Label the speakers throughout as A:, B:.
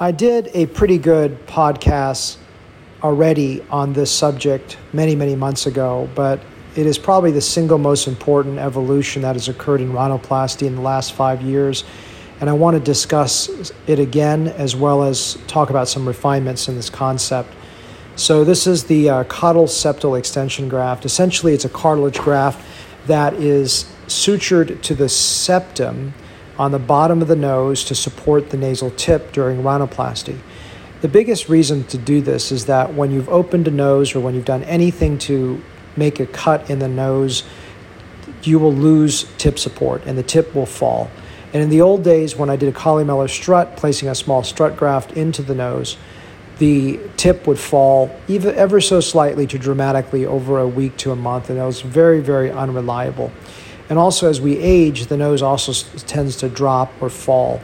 A: I did a pretty good podcast already on this subject many, many months ago, but it is probably the single most important evolution that has occurred in rhinoplasty in the last five years. And I want to discuss it again as well as talk about some refinements in this concept. So, this is the uh, caudal septal extension graft. Essentially, it's a cartilage graft that is sutured to the septum on the bottom of the nose to support the nasal tip during rhinoplasty. The biggest reason to do this is that when you've opened a nose or when you've done anything to make a cut in the nose, you will lose tip support and the tip will fall. And in the old days, when I did a columellar strut, placing a small strut graft into the nose, the tip would fall even ever so slightly to dramatically over a week to a month, and it was very, very unreliable. And also, as we age, the nose also tends to drop or fall.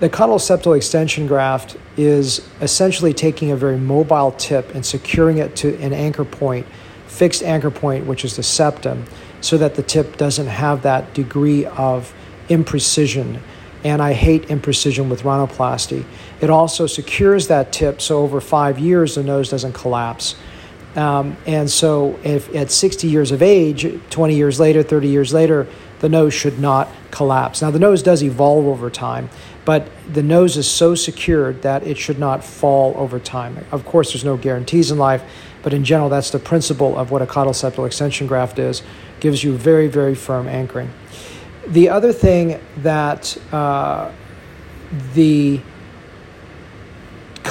A: The caudal septal extension graft is essentially taking a very mobile tip and securing it to an anchor point, fixed anchor point, which is the septum, so that the tip doesn't have that degree of imprecision. And I hate imprecision with rhinoplasty. It also secures that tip so over five years the nose doesn't collapse. Um, and so, if at 60 years of age, 20 years later, 30 years later, the nose should not collapse. Now, the nose does evolve over time, but the nose is so secured that it should not fall over time. Of course, there's no guarantees in life, but in general, that's the principle of what a caudal septal extension graft is. Gives you very, very firm anchoring. The other thing that uh, the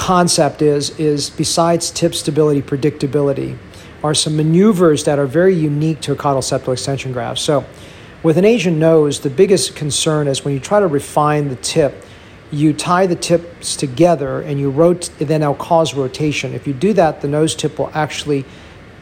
A: concept is is besides tip stability predictability are some maneuvers that are very unique to a caudal septal extension graft. So with an Asian nose, the biggest concern is when you try to refine the tip, you tie the tips together and you rotate, then it'll cause rotation. If you do that, the nose tip will actually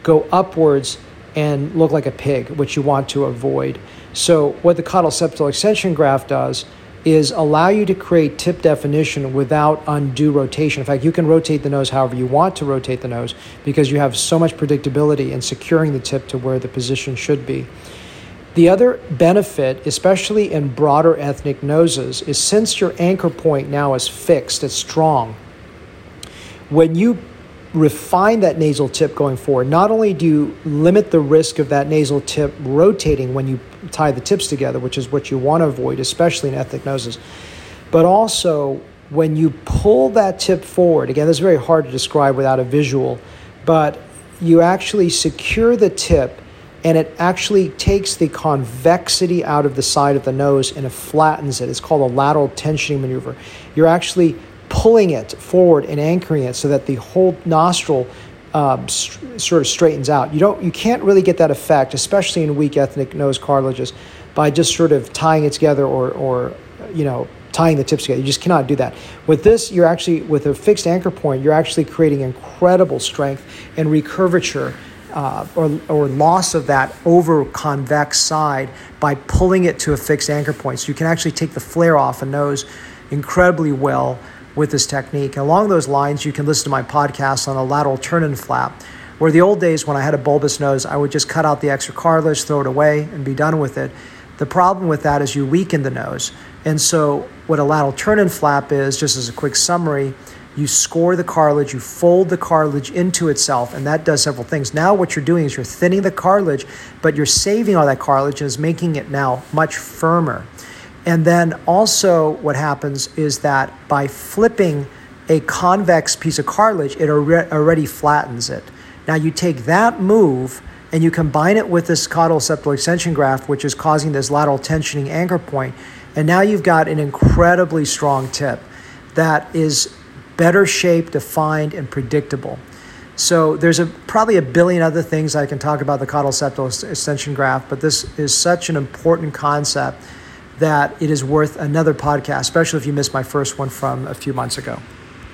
A: go upwards and look like a pig, which you want to avoid. So what the caudal septal extension graft does is allow you to create tip definition without undue rotation. In fact, you can rotate the nose however you want to rotate the nose because you have so much predictability in securing the tip to where the position should be. The other benefit, especially in broader ethnic noses, is since your anchor point now is fixed, it's strong, when you refine that nasal tip going forward, not only do you limit the risk of that nasal tip rotating when you tie the tips together, which is what you want to avoid, especially in ethnic noses, but also when you pull that tip forward, again, this is very hard to describe without a visual, but you actually secure the tip and it actually takes the convexity out of the side of the nose and it flattens it. It's called a lateral tensioning maneuver. You're actually pulling it forward and anchoring it so that the whole nostril um, st- sort of straightens out. You don't, you can't really get that effect, especially in weak ethnic nose cartilages, by just sort of tying it together or, or you know, tying the tips together. You just cannot do that. With this, you're actually with a fixed anchor point, you're actually creating incredible strength and recurvature. Uh, or, or loss of that over convex side by pulling it to a fixed anchor point. So you can actually take the flare off a nose incredibly well with this technique. And along those lines, you can listen to my podcast on a lateral turn-in flap, where the old days when I had a bulbous nose, I would just cut out the extra cartilage, throw it away, and be done with it. The problem with that is you weaken the nose. And so, what a lateral turn-in flap is, just as a quick summary, you score the cartilage, you fold the cartilage into itself, and that does several things. Now, what you're doing is you're thinning the cartilage, but you're saving all that cartilage and is making it now much firmer. And then also, what happens is that by flipping a convex piece of cartilage, it already flattens it. Now, you take that move and you combine it with this caudal septal extension graft, which is causing this lateral tensioning anchor point, and now you've got an incredibly strong tip that is better shaped, defined, and predictable. So there's a, probably a billion other things I can talk about the caudal septal extension graft, but this is such an important concept that it is worth another podcast, especially if you missed my first one from a few months ago.